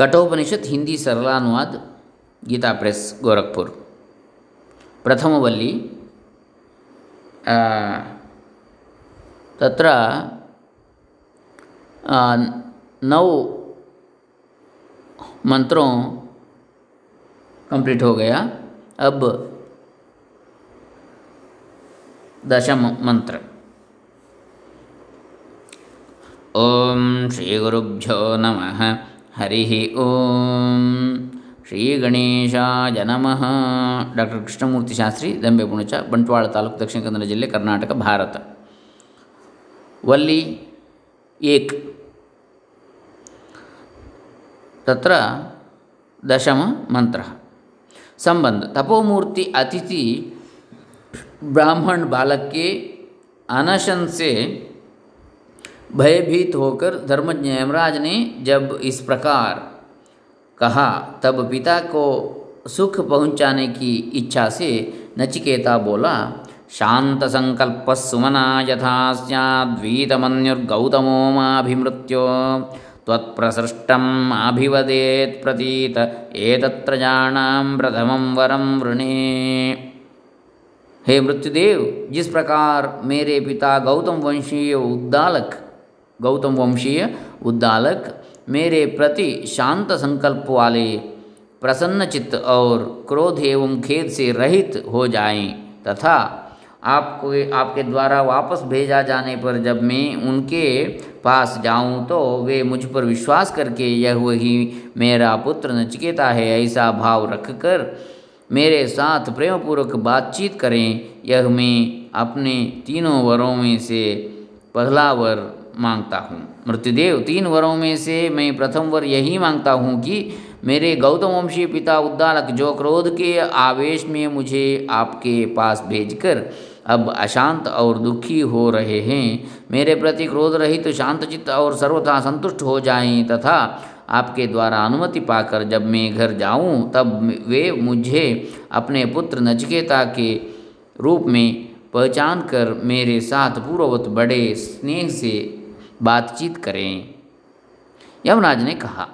कठोपनिषत् हिंदी सरलानुवाद गीता प्रेस गोरखपुर प्रथमवल्ली आ, तत्र आ, नौ मंत्रों कंप्लीट हो गया अब दशम मंत्र ओम श्री गुरुभ्यो नमः हरि ओम ಶ್ರೀ ಗಣೇಶಾಯ ನಮಃ ಡಾಕ್ಟರ್ ಕೃಷ್ಣಮೂರ್ತಿ ಶಾಸ್ತ್ರಿ ದಂಬೆ ಪುಣಚ ಬಂಟ್ವಾಳ ತಾಲೂಕು ದಕ್ಷಿಣ ಕನ್ನಡ ಜಿಲ್ಲೆ ಕರ್ನಾಟಕ ಭಾರತ ವಲ್ಲಿ ಏಕ್ तत्र दशम मंत्र संबंध तपोमूर्ति अतिथि ब्राह्मण बालक के अनशन से भयभीत होकर धर्मज्ञ यमराज ने जब इस प्रकार कहा, तब पिता को सुख पहुँचाने की इच्छा से नचिकेता बोला, शांत संकल्प सुमना यथा सैद्वीतमन्युर्गौतमो माभिमृत्यो त्वत्प्रसृष्टम् अभिवदेत् प्रतीत एतत्रजाणां प्रथमं वरम वृणे। हे मृत्युदेव, जिस प्रकार मेरे पिता गौतम वंशीय उद्दालक गौतम वंशीय उद्दालक, मेरे प्रति शांत संकल्प वाले, प्रसन्न चित्त और क्रोध एवं खेद से रहित हो जाएँ, तथा आपको, आपके द्वारा वापस भेजा जाने पर जब मैं उनके पास जाऊँ तो वे मुझ पर विश्वास करके यह वही मेरा पुत्र नचिकेता है, ऐसा भाव रखकर मेरे साथ प्रेमपूर्वक बातचीत करें। यह मैं अपने तीनों वरों में से पहला वर माँगता हूँ। मृत्युदेव तीन वरों में से मैं प्रथम वर यही माँगता हूँ कि मेरे गौतम वंशी पिता उद्दालक जो क्रोध के आवेश में मुझे आपके पास भेजकर अब अशांत और दुखी हो रहे हैं। मेरे प्रति क्रोध रहित तो शांत चित्त और सर्वथा संतुष्ट हो जाएँ तथा आपके द्वारा अनुमति पाकर जब मैं घर जाऊँ, तब वे मुझे अपने पुत्र नचकेता के रूप में पहचान कर मेरे साथ पूर्ववत बड़े स्नेह से बातचीत करें। यमराज ने कहा,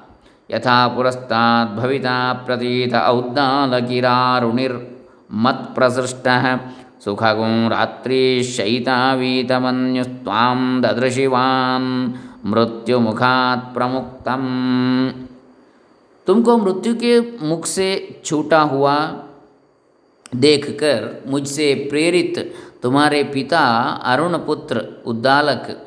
यथा पुरस्ताद भविता प्रतीत औद्दालकिरारुणिर्मत प्रसृष्ट सुखगुं रात्रिशयितावीतमन्युस्त्वां ददृशिवान् मृत्युमुखात् प्रमुक्तम। तुमको मृत्यु के मुख से छूटा हुआ देखकर मुझसे प्रेरित तुम्हारे पिता अरुण पुत्र उद्दालक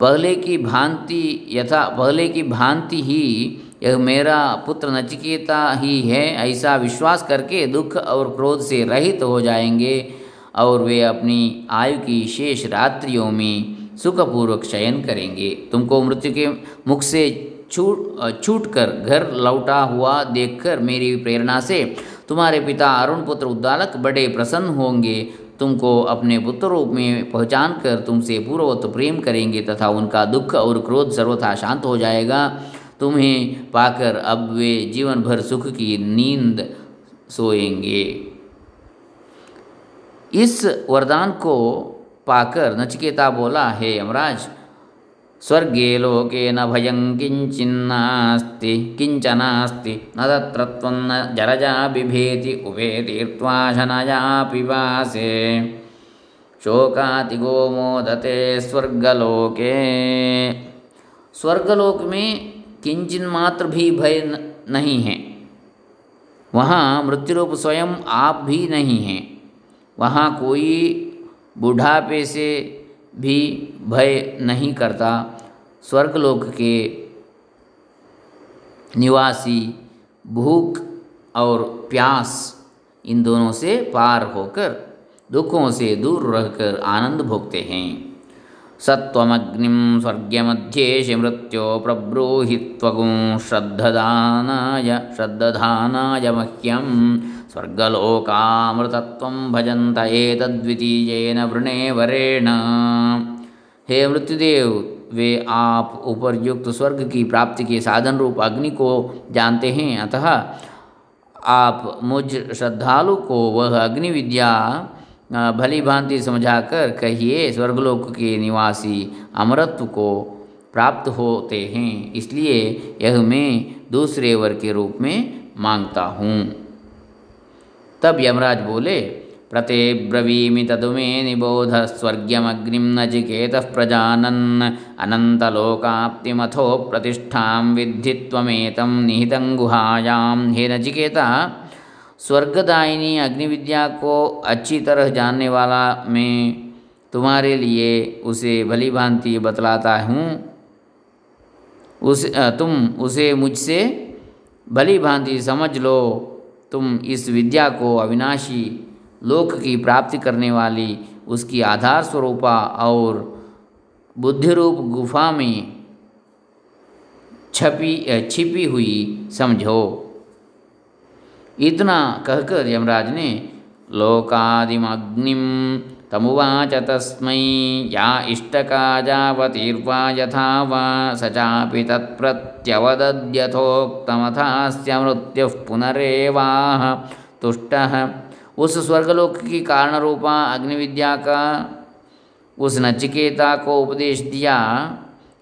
पहले की भांति यथा, पहले की भांति ही यह मेरा पुत्र नचिकेता ही है, ऐसा विश्वास करके दुख और क्रोध से रहित हो जाएँगे और वे अपनी आयु की शेष रात्रियों में सुखपूर्वक शयन करेंगे। तुमको मृत्यु के मुख से छूट छूट कर घर लौटा हुआ देखकर मेरी प्रेरणा से तुम्हारे पिता अरुण पुत्र उद्दालक बड़े प्रसन्न होंगे। तुमको अपने पुत्र रूप में पहचान कर तुमसे पूर्ववत प्रेम करेंगे तथा उनका दुख और क्रोध सर्वथा शांत हो जाएगा। तुम्हें पाकर अब वे जीवन भर सुख की नींद सोएँगे। इस वरदान को पाकर नचिकेता बोला, हे यमराज स्वर्गे लोके न भयं किञ्चिन्नास्ति, किञ्चनास्ति, न तत्र त्वं न जरजा बिभेति उभेतीर्त्वाशनया पिबासे शोकातिगो मोदते स्वर्गलोके। स्वर्गलोक में किंचिन मात्र भी भय नहीं है। वहाँ मृत्युरूप स्वयं आप भी नहीं हैं। वहाँ कोई बुढ़ापे से भी भय नहीं करता। स्वर्गलोक के निवासी भूख और प्यास इन दोनों से पार होकर दुखों से दूर रहकर आनंद भोगते हैं। सत्वमग्निं स्वर्गमध्येशि मृत्यो प्रब्रूहि त्वगुं श्रद्धधानाय मह्यं स्वर्गलोकामृतत्वं भजन्त एतद्वितीयेन वृणे वरेण हे मृत्युदेव, वे आप उपरयुक्त स्वर्ग की प्राप्ति के साधन रूप अग्नि को जानते हैं। अतः आप मुझ श्रद्धालु को वह अग्नि विद्या भली भांति समझाकर कहिए, स्वर्गलोक के निवासी अमरत्व को प्राप्त होते हैं। इसलिए यह मैं दूसरे वर के रूप में माँगता हूँ। तब यमराज बोले प्रते ब्रवीमि तदुमे निबोध स्वर्ग्यमग्निं नचिकेतः प्रजानन्। अनन्तलोकाप्तिमथो प्रतिष्ठां विद्धि त्वमेतं निहितं गुहायां। हे नचिकेता, स्वर्गदायिनी अग्निविद्या को अच्छी तरह जानने वाला मैं तुम्हारे लिए उसे भली भांति बतलाता हूँ। उस, तुम उसे मुझसे भली भांति समझ लो। तुम इस विद्या को अविनाशी लोक की प्राप्ति करने वाली उसकी आधार स्वरूपा और बुद्धि रूप गुफा में छपी छिपी हुई समझो। इतना कहकर यमराज ने, लोकादिमग्निम तमुवाच तस्मै या इष्टका जावतीर्वा यथा वा स चापि तत्प्रत्यवदद्यथोक्तमथास्य मृत्युः पुनरेवाह तुष्टः। उस स्वर्गलोक की कारण रूपा अग्निविद्या का उस नचिकेता को उपदेश दिया,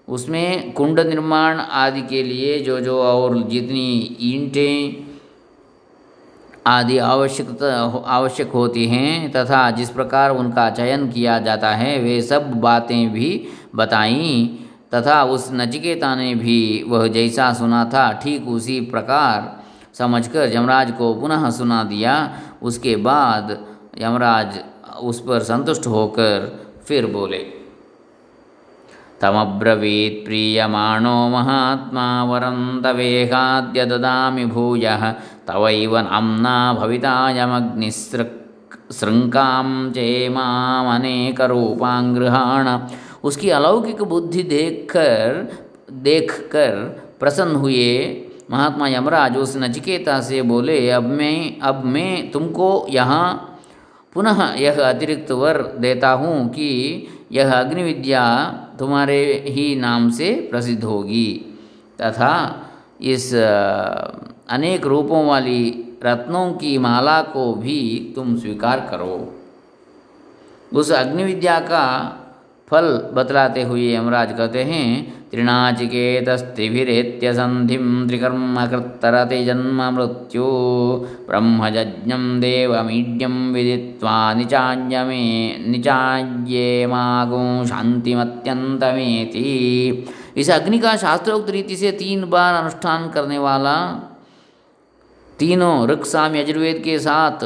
उसमें कुंड निर्माण आदि के लिए जो जो और जितनी ईंटें आदि आवश्यकता आवश्यक होती हैं तथा जिस प्रकार उनका चयन किया जाता है, वे सब बातें भी बताईं तथा उस नचिकेता ने भी वह जैसा सुना था, ठीक उसी प्रकार समझकर यमराज को पुनः सुना दिया। उसके बाद यमराज उस पर संतुष्ट होकर फिर बोले तमब्रवीत् प्रीयमाणो महात्मा वरं तवेहाद्य ददामि भूयः, तवैव नाम्ना भवितायमग्निसृक् श्रृंकां चेमामनेकरूपां गृहाण उसकी अलौकिक बुद्धि देखकर देखकर प्रसन्न हुए। महात्मा यमराज उस नचिकेता से बोले, अब मैं अब मैं तुमको यहाँ पुनः यह अतिरिक्त वर देता हूँ कि यह अग्नि विद्या तुम्हारे ही नाम से प्रसिद्ध होगी। तथा इस अनेक रूपों वाली रत्नों की माला को भी तुम स्वीकार करो। उस अग्नि विद्या का फल बतलाते हुए यमराज कहते हैं त्रिनाचिकेतस्त्रिभिरेत्य संधि त्रिकर्मकृत्तरति जन्म मृत्यु ब्रह्मज्ञम देवमीड्यम विदित्वा निचाज्यमे निचाज्ये मागो शांतिमत्यंतमेति इस अग्नि का शास्त्रोक्त रीति से तीन बार अनुष्ठान करने वाला तीनों ऋक् साम यजुर्वेद के साथ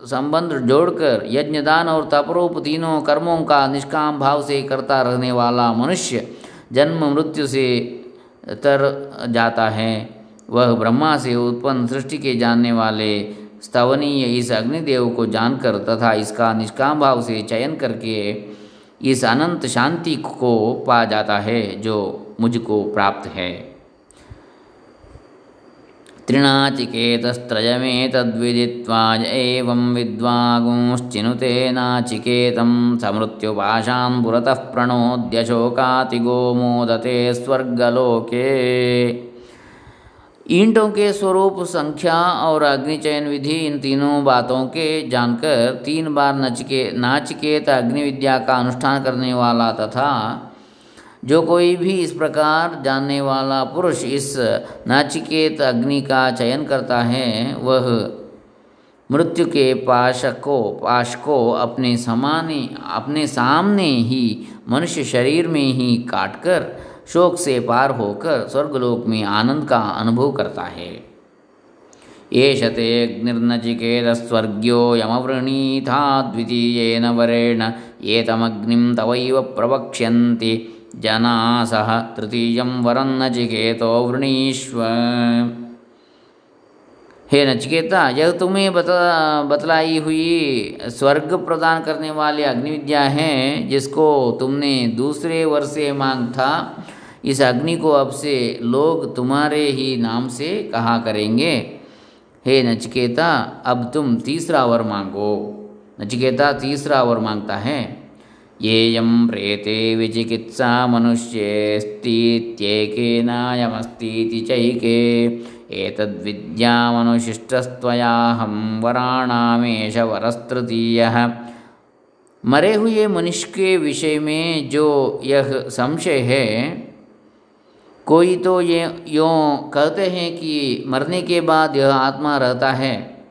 संबंध जोड़कर यज्ञदान और तपरूप तीनों कर्मों का निष्काम भाव से करता रहने वाला मनुष्य जन्म मृत्यु से तर जाता है। वह ब्रह्मा से उत्पन्न सृष्टि के जानने वाले स्तवनीय इस अग्निदेव को जानकर तथा इसका निष्काम भाव से चयन करके इस अनंत शांति को पा जाता है, जो मुझको प्राप्त है। त्रिणाचिकेतस्त्रयमेतद्विदित्वा एवं विद्वागुंश्चिनुते नाचिकेतं समृत्युपाशान् पुरतः प्रणोद्यशोकातिगो मोदते स्वर्गलोके। ईंटों के स्वरूप, संख्या और अग्निचयन विधि, इन तीनों बातों के जानकर तीन बार नचिके नाचिकेत अग्नि विद्या का अनुष्ठान करने वाला तथा जो कोई भी इस प्रकार जानने वाला पुरुष इस नाचिकेत अग्नि का चयन करता है, वह मृत्यु के पाश को पाश को अपने समाने, अपने सामने ही मनुष्य शरीर में ही काटकर, शोक से पार होकर स्वर्गलोक में आनंद का अनुभव करता है। एष ते अग्निर्नचिकेतस्वर्ग्यो यमवृणीथा द्वितीयेन वरेण एतमग्निं तवैव प्रवक्ष्यन्ति। जना सह तृतीय वरं नचिकेतो वृणीश्व हे नचिकेता, यह तुम्हें बता, बतलाई हुई स्वर्ग प्रदान करने वाले अग्निविद्या है, जिसको तुमने दूसरे वर्ष से मांग था इस अग्नि को अब से लोग तुम्हारे ही नाम से कहा करेंगे। हे नचिकेता, अब तुम तीसरा वर मांगो। नचिकेता, तीसरा वर माँगता है। येयं प्रेते विचिकित्सा मनुष्येऽस्तीत्येकेनायमस्तीति चैके। एतद्विद्यामनुशिष्टस्त्वयाहं वराणामेश वरस्तृतीयः मरे हुए मनुष्य के विषय में जो यह संशय है, कोई तो ये यों कहते हैं कि मरने के बाद यह आत्मा रहता है,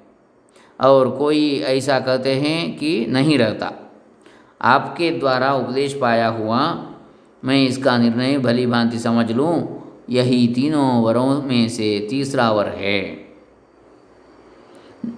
और कोई ऐसा कहते हैं कि नहीं रहता। आपके द्वारा उपदेश पाया हुआ, मैं इसका निर्णय भली भांति समझ लूँ। यही तीनों वरों में से तीसरा वर है।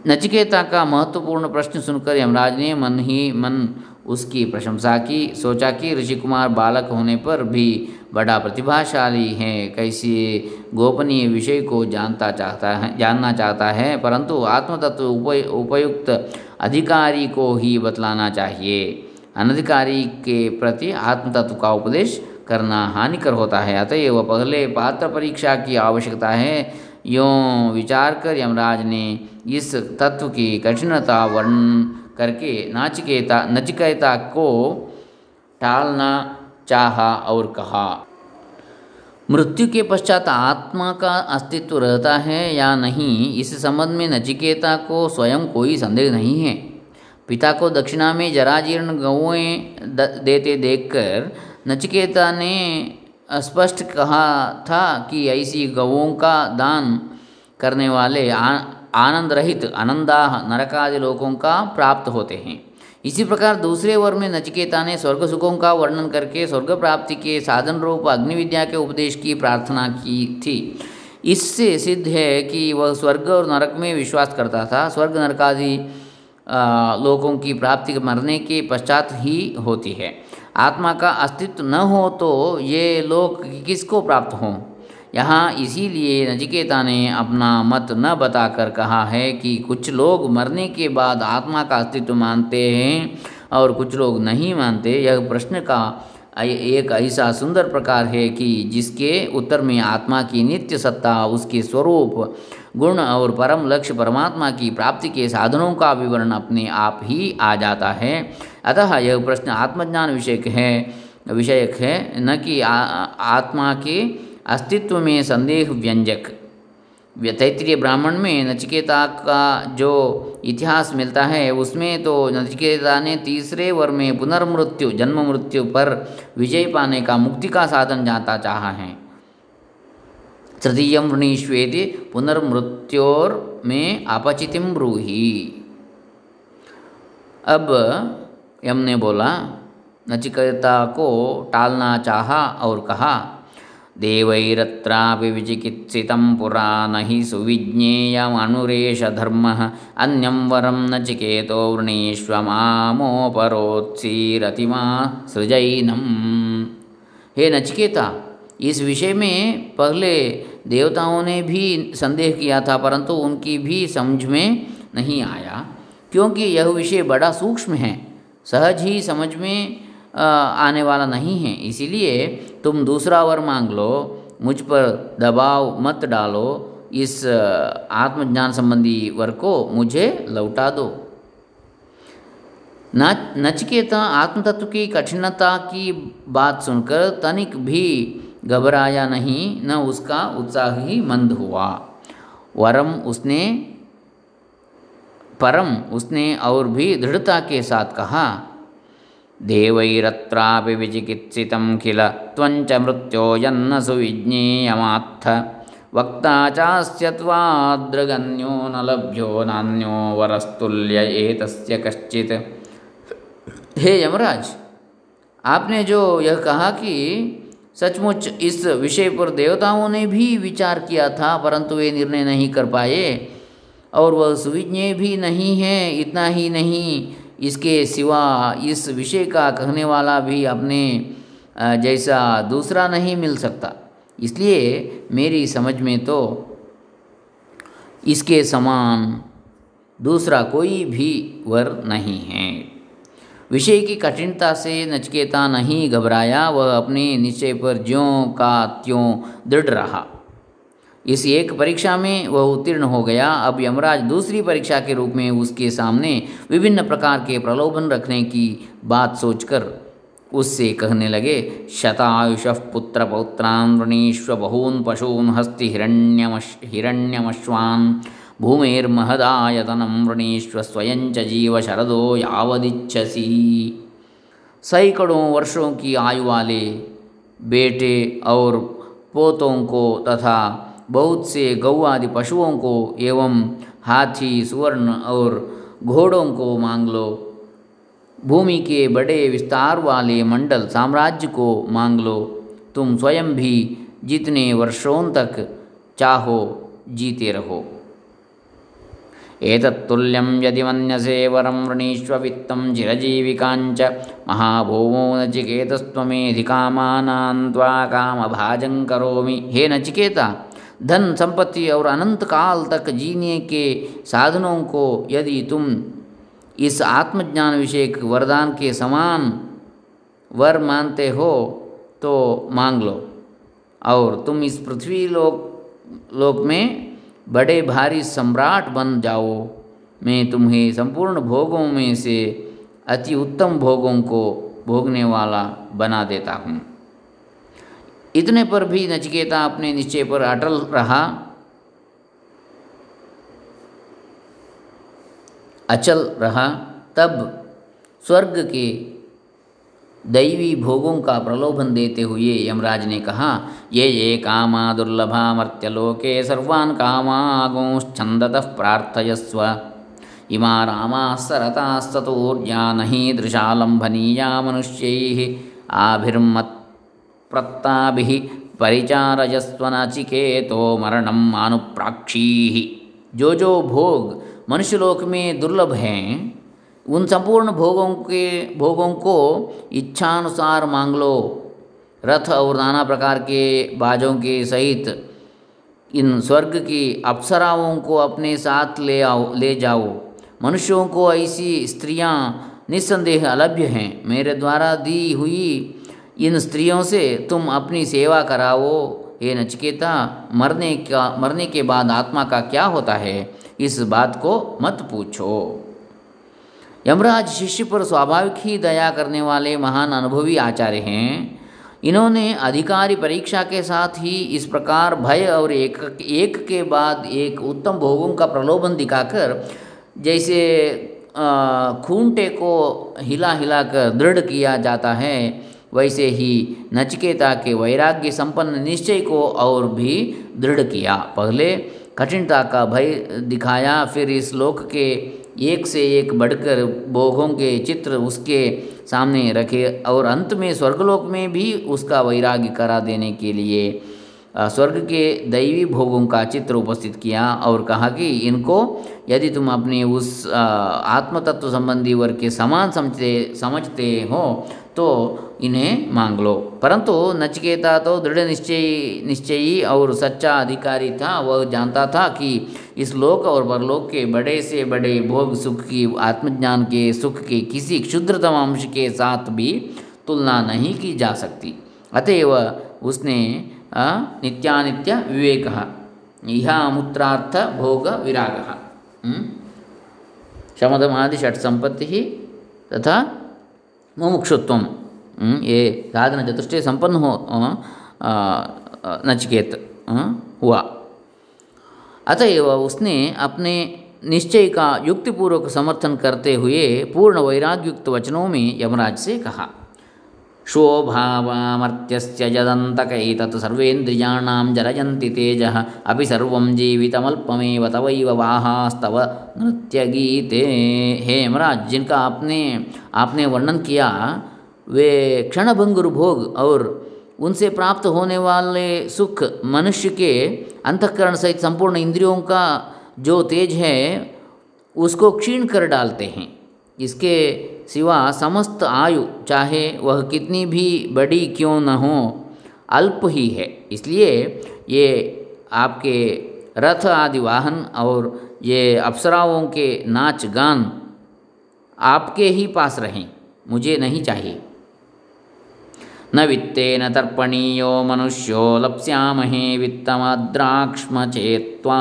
नचिकेता का महत्वपूर्ण प्रश्न सुनकर यमराज ने मन ही मन उसकी प्रशंसा की, सोचा कि ऋषि कुमार बालक होने पर भी बड़ा प्रतिभाशाली है, कैसे गोपनीय विषय को जानता चाहता है, जानना चाहता है, परंतु आत्मतत्व उपय उपयुक्त अधिकारी को ही बतलाना चाहिए। अनधिकारी के प्रति आत्मतत्व का उपदेश करना हानिकर होता है। अतएव पहले पात्र परीक्षा की आवश्यकता है। यों विचार कर यमराज ने इस तत्व की कठिनता वर्णन करके नाचिकेता नचिकेता को टालना चाहा और कहा, मृत्यु के पश्चात आत्मा का अस्तित्व रहता है या नहीं? इस संबंध में नचिकेता को स्वयं कोई संदेह नहीं है। पिता को दक्षिणा में जराजीर्ण गौएँ देते देखकर नचिकेता ने स्पष्ट कहा था कि ऐसी गौओं का दान करने वाले आनंद रहित, आनंदाह, नरकादि लोगों का प्राप्त होते हैं। इसी प्रकार दूसरे वर में नचिकेता ने स्वर्ग सुखों का वर्णन करके स्वर्ग प्राप्ति के साधन रूप अग्नि विद्या के उपदेश की प्रार्थना की थी। इससे सिद्ध है कि वह स्वर्ग और नरक में विश्वास करता था। स्वर्ग नरकादि लोगों की प्राप्ति मरने के पश्चात ही होती है। आत्मा का अस्तित्व न हो तो ये लोग किसको प्राप्त हों? यहाँ इसीलिए नजिकेता ने अपना मत न बताकर कहा है कि कुछ लोग मरने के बाद आत्मा का अस्तित्व मानते हैं और कुछ लोग नहीं मानते। यह प्रश्न का एक ऐसा सुंदर प्रकार है कि जिसके उत्तर में आत्मा की नित्य सत्ता, उसके स्वरूप, गुण और परम लक्ष्य परमात्मा की प्राप्ति के साधनों का विवरण अपने आप ही आ जाता है। अतः यह प्रश्न आत्मज्ञान विषयक है विषयक है, न कि आत्मा के अस्तित्व में संदेह व्यंजक। तैतरीय ब्राह्मण में नचिकेता का जो इतिहास मिलता है, उसमें तो नचिकेता ने तीसरे वर में पुनर्मृत्यु जन्म मृत्यु पर विजय पाने का मुक्ति का साधन जाता चाहा है। तृतीय वृणीश्वेति पुनर्मृत्योर में अपचितिम ब्रूही। अब यम ने बोला, नचिकेता को टालना चाहा और कहा देवैरत्रापि विचिकित्सितं पुरा न हि सुविज्ञेयमनुरेशधर्मः। अन्यं वरं नचिकेतो वृणीष्वमामोपरोत्सीरतिमा सृजैनम। हे नचिकेता, इस विषय में पहले देवताओं ने भी संदेह किया था, परंतु उनकी भी समझ में नहीं आया, क्योंकि यह विषय बड़ा सूक्ष्म है। सहज ही समझ में आने वाला नहीं है। इसीलिए तुम दूसरा वर मांग लो, मुझ पर दबाव मत डालो, इस आत्मज्ञान संबंधी वर को मुझे लौटा दो। नचकेता आत्मतत्व की कठिनता की बात सुनकर तनिक भी घबराया नहीं, न उसका उत्साह ही मंद हुआ। वरम उसने, परम उसने और भी दृढ़ता के साथ कहा देवैरत्रापि विचिकित्सितं किल त्वञ्च मृत्यो यन्न सुविज्ञेयमात्थ वक्ता चास्य त्वाद्रगन्यो न लभ्यो नान्यो वरस्तुल्य एतस्य कश्चित हे यमराज आपने जो यह कहा कि सचमुच इस विषय पर देवताओं ने भी विचार किया था, परंतु वे निर्णय नहीं कर पाए और वह सुविज्ञेय भी नहीं है, इतना ही नहीं। इसके सिवा इस विषय का कहने वाला भी अपने जैसा दूसरा नहीं मिल सकता। इसलिए मेरी समझ में तो इसके समान दूसरा कोई भी वर नहीं है। विषय की कठिनता से नचकेता नहीं घबराया, वह अपने निश्चय पर ज्यों का त्यों दृढ़ रहा। इस एक परीक्षा में वह उत्तीर्ण हो गया। अब यमराज दूसरी परीक्षा के रूप में उसके सामने विभिन्न प्रकार के प्रलोभन रखने की बात सोचकर उससे कहने लगे, शतायुष पुत्र पौत्रान वृणीश्व बहून पशून हस्ति हिरण्यमश, हिरण्यमश्वान भूमिर्महदायतनम वृणीश्व स्वयं च जीव शरदो यावदिच्छसी। सैकड़ों वर्षों की आयु वाले बेटे और पोतों को तथा बहुत से गौ आदि पशुओं को एवं हाथी, सुवर्ण और घोड़ों को मांग लो। भूमि के बड़े विस्तार वाले मंडल साम्राज्य को मांग लो। तुम स्वयं भी जितने वर्षों तक चाहो, जीते रहो। एतत्तुल्यं यदि मन्यसे वरं वृणीष्व वित्तं चिरजीविकाञ्च महाभूमो नचिकेतस्त्वमेधि कामानां त्वा कामभाजं करोमि। हे नचिकेता धन संपत्ति और अनंत काल तक जीने के साधनों को यदि तुम इस आत्मज्ञान विषयक वरदान के समान वर मानते हो तो मांग लो। और तुम इस पृथ्वी लोक लोक में बड़े भारी सम्राट बन जाओ। मैं तुम्हें संपूर्ण भोगों में से अति उत्तम भोगों को भोगने वाला बना देता हूँ। इतने पर भी नचिकेता अपने निश्चय पर अटल रहा। अचल रहा। तब स्वर्ग के दैवी भोगों का प्रलोभन देते हुए यमराज ने कहा, ये ये कामा दुर्लभा मर्त्यलोके सर्वान् कामागोश्छन्दतः प्रार्थयस्व। इमा रामाः सरतास्ततोर्या न हि दृशालम्भनीया मनुष्यैः आभिर्मत्प्रत्ताभिः परिचारयस्वनचिकेतो मरणम मानुप्राक्षीः। जो जो भोग मनुष्यलोक में दुर्लभ हैं, उन संपूर्ण भोगों के, भोगों को इच्छानुसार मांग लो। रथ और नाना प्रकार के बाजों के सहित इन स्वर्ग की अप्सराओं को अपने साथ ले आओ, ले जाओ। मनुष्यों को ऐसी स्त्रियाँ निस्संदेह अलभ्य हैं। मेरे द्वारा दी हुई इन स्त्रियों से तुम अपनी सेवा कराओ। ये नचकेता, मरने का, मरने के बाद आत्मा का क्या होता है? इस बात को मत पूछो। यमराज शिष्य पर स्वाभाविक ही दया करने वाले महान अनुभवी आचार्य हैं। इन्होंने अधिकारी परीक्षा के साथ ही इस प्रकार भय और एक एक के बाद एक उत्तम भोगों का प्रलोभन दिखाकर जैसे खूंटे को हिला हिलाकर दृढ़ किया जाता है। वैसे ही नचकेता के वैराग्य संपन्न निश्चय को और भी दृढ़ किया। पहले कठिनता का भय दिखाया, फिर इस लोक के एक से एक बढ़कर भोगों के चित्र उसके सामने रखे और अंत में स्वर्गलोक में भी उसका वैराग्य करा देने के लिए स्वर्ग के दैवी भोगों का चित्र उपस्थित किया और कहा कि इनको यदि तुम अपने उस आत्मतत्व संबंधी वर्ग के समान समझते समझते हो तो इन्हें मांग लो। परंतु नचकेता तो दृढ़ निश्चय, निश्चयी और सच्चा अधिकारी था। वह जानता था कि इस लोक और परलोक के बड़े से बड़े भोग सुख की, आत्मज्ञान के सुख के किसी क्षुद्रतम अंश के साथ भी तुलना नहीं की जा सकती। अतएव उसने नित्यानित्य विवेक इहामुत्रार्थ भोग विराग शमदमादि षट संपत्ति तथा मुमुक्षुत्व ये साधन चतुष्टय संपन्न हो नचिकेत हुआ अतएव उसने अपने निश्चय का युक्तिपूर्वक समर्थन करते हुए पूर्ण वैराग्युक्त वचनों में यमराज से कहा शोभावामर्त्यस्य यदन्तकैतत् सर्वेन्द्रियाणां जरयन्ति तेजः अपि सर्वं जीवितमल्पमेव तवैव वाहास्तव नृत्यगीते हे यमराज जिनका आपने आपने वर्णन किया वे क्षणभंगुर भोग और उनसे प्राप्त होने वाले सुख मनुष्य के अंतकरण सहित संपूर्ण इंद्रियों का जो तेज है, उसको क्षीण कर डालते हैं। इसके सिवा समस्त आयु, चाहे वह कितनी भी बड़ी क्यों न हो, अल्प ही है। इसलिए ये आपके रथ आदि वाहन और ये अप्सराओं के नाच गान आपके ही पास रहें। मुझे नहीं चाहिए। न वित्तेन तर्पणीयो मनुष्यो लप्स्यामहे वित्तमद्राक्ष्म चेत्वा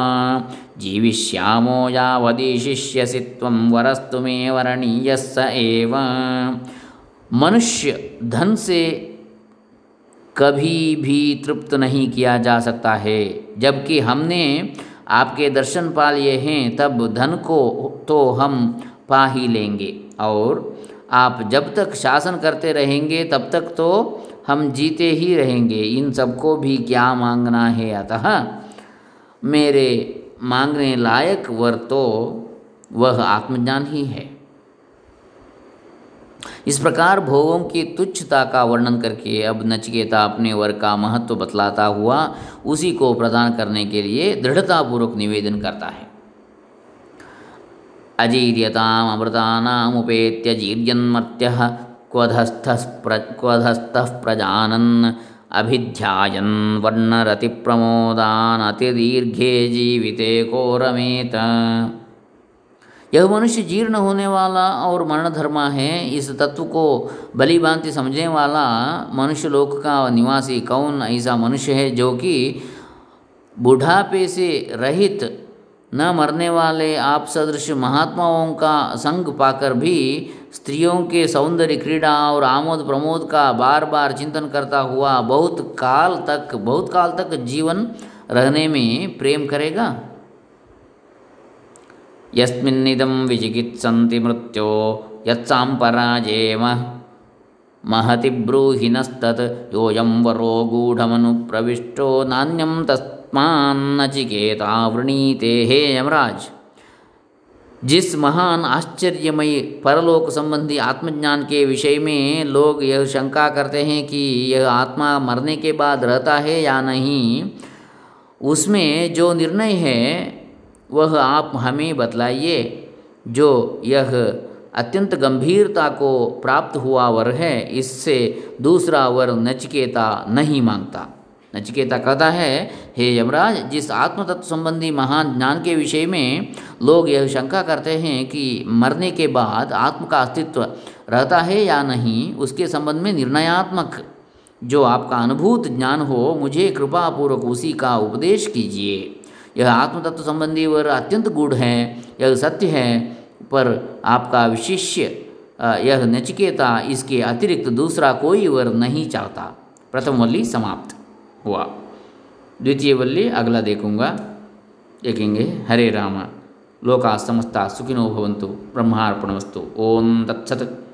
जीविष्यामो यावदीशिष्यसि त्वं वरस्तु मे वरणीय स एव। मनुष्य धन से कभी भी तृप्त नहीं किया जा सकता है। जबकि हमने आपके दर्शन पा लिए हैं, तब धन को तो हम पा ही लेंगे। और आप जब तक शासन करते रहेंगे, तब तक तो हम जीते ही रहेंगे। इन सबको भी क्या मांगना है? अतः मेरे मांगने लायक वर तो वह आत्मज्ञान ही है। इस प्रकार भोगों की तुच्छता का वर्णन करके अब नचिकेता अपने वर का महत्व बतलाता हुआ उसी को प्रदान करने के लिए दृढ़तापूर्वक निवेदन करता है। अजीर्यताम अमृतानामुपेत्य जीर्यन्मर्त्य क्वधस्थ प्र क्वधस्थः प्रजानन्। अभिध्यायन् वर्णरतिप्रमोदान् अतिदीर्घे जीविते कोरमेत। यह मनुष्य जीर्ण होने वाला और मरण धर्मा है, इस तत्व को बली भांति समझने वाला मनुष्य लोक का निवासी कौन ऐसा मनुष्य है जो कि बुढ़ापे से रहित न मरने वाले आप सदृश महात्माओं का संग पाकर भी स्त्रियों के सौंदर्य क्रीड़ा और आमोद प्रमोद का बार बार चिंतन करता हुआ बहुत काल तक, बहुत काल तक जीवन रहने में प्रेम करेगा? यस्मिन्निदं विचिकित्सन्ति मृत्यो यत्साम्पराजेम महति ब्रूहिणस्तत् योऽयं वरो गूढमनुप्रविष्टो, नान्यं तस्मान्नचिकेता वृणीते, हे यमराज, जिस महान आश्चर्यमयी परलोक संबंधी आत्मज्ञान के विषय में लोग यह शंका करते हैं कि यह आत्मा मरने के बाद रहता है या नहीं, उसमें जो निर्णय है, वह आप हमें बतलाइए, जो यह अत्यंत गंभीरता को प्राप्त हुआ वर है, इससे दूसरा वर नचिकेता नहीं माँगता। नचिकेता कहता है, हे यमराज, जिस आत्म तत्व संबंधी महान ज्ञान के विषय में लोग यह शंका करते हैं कि मरने के बाद आत्म का अस्तित्व रहता है या नहीं, उसके संबंध में निर्णयात्मक जो आपका अनुभूत ज्ञान हो, मुझे कृपापूर्वक उसी का उपदेश कीजिए। यह आत्मतत्व संबंधी वर अत्यंत गूढ़ है, यह सत्य है, पर आपका विशिष्य यह नचिकेता इसके अतिरिक्त दूसरा कोई वर नहीं चाहता। प्रथम वल्ली समाप्त। हुआ। द्वितीय वल्ली, अगला देखूँगा। देखेंगे, हरे राम। लोका समस्ता सुखिनो भवंतु ब्रह्मार्पणमस्तु। ओम तत्सत।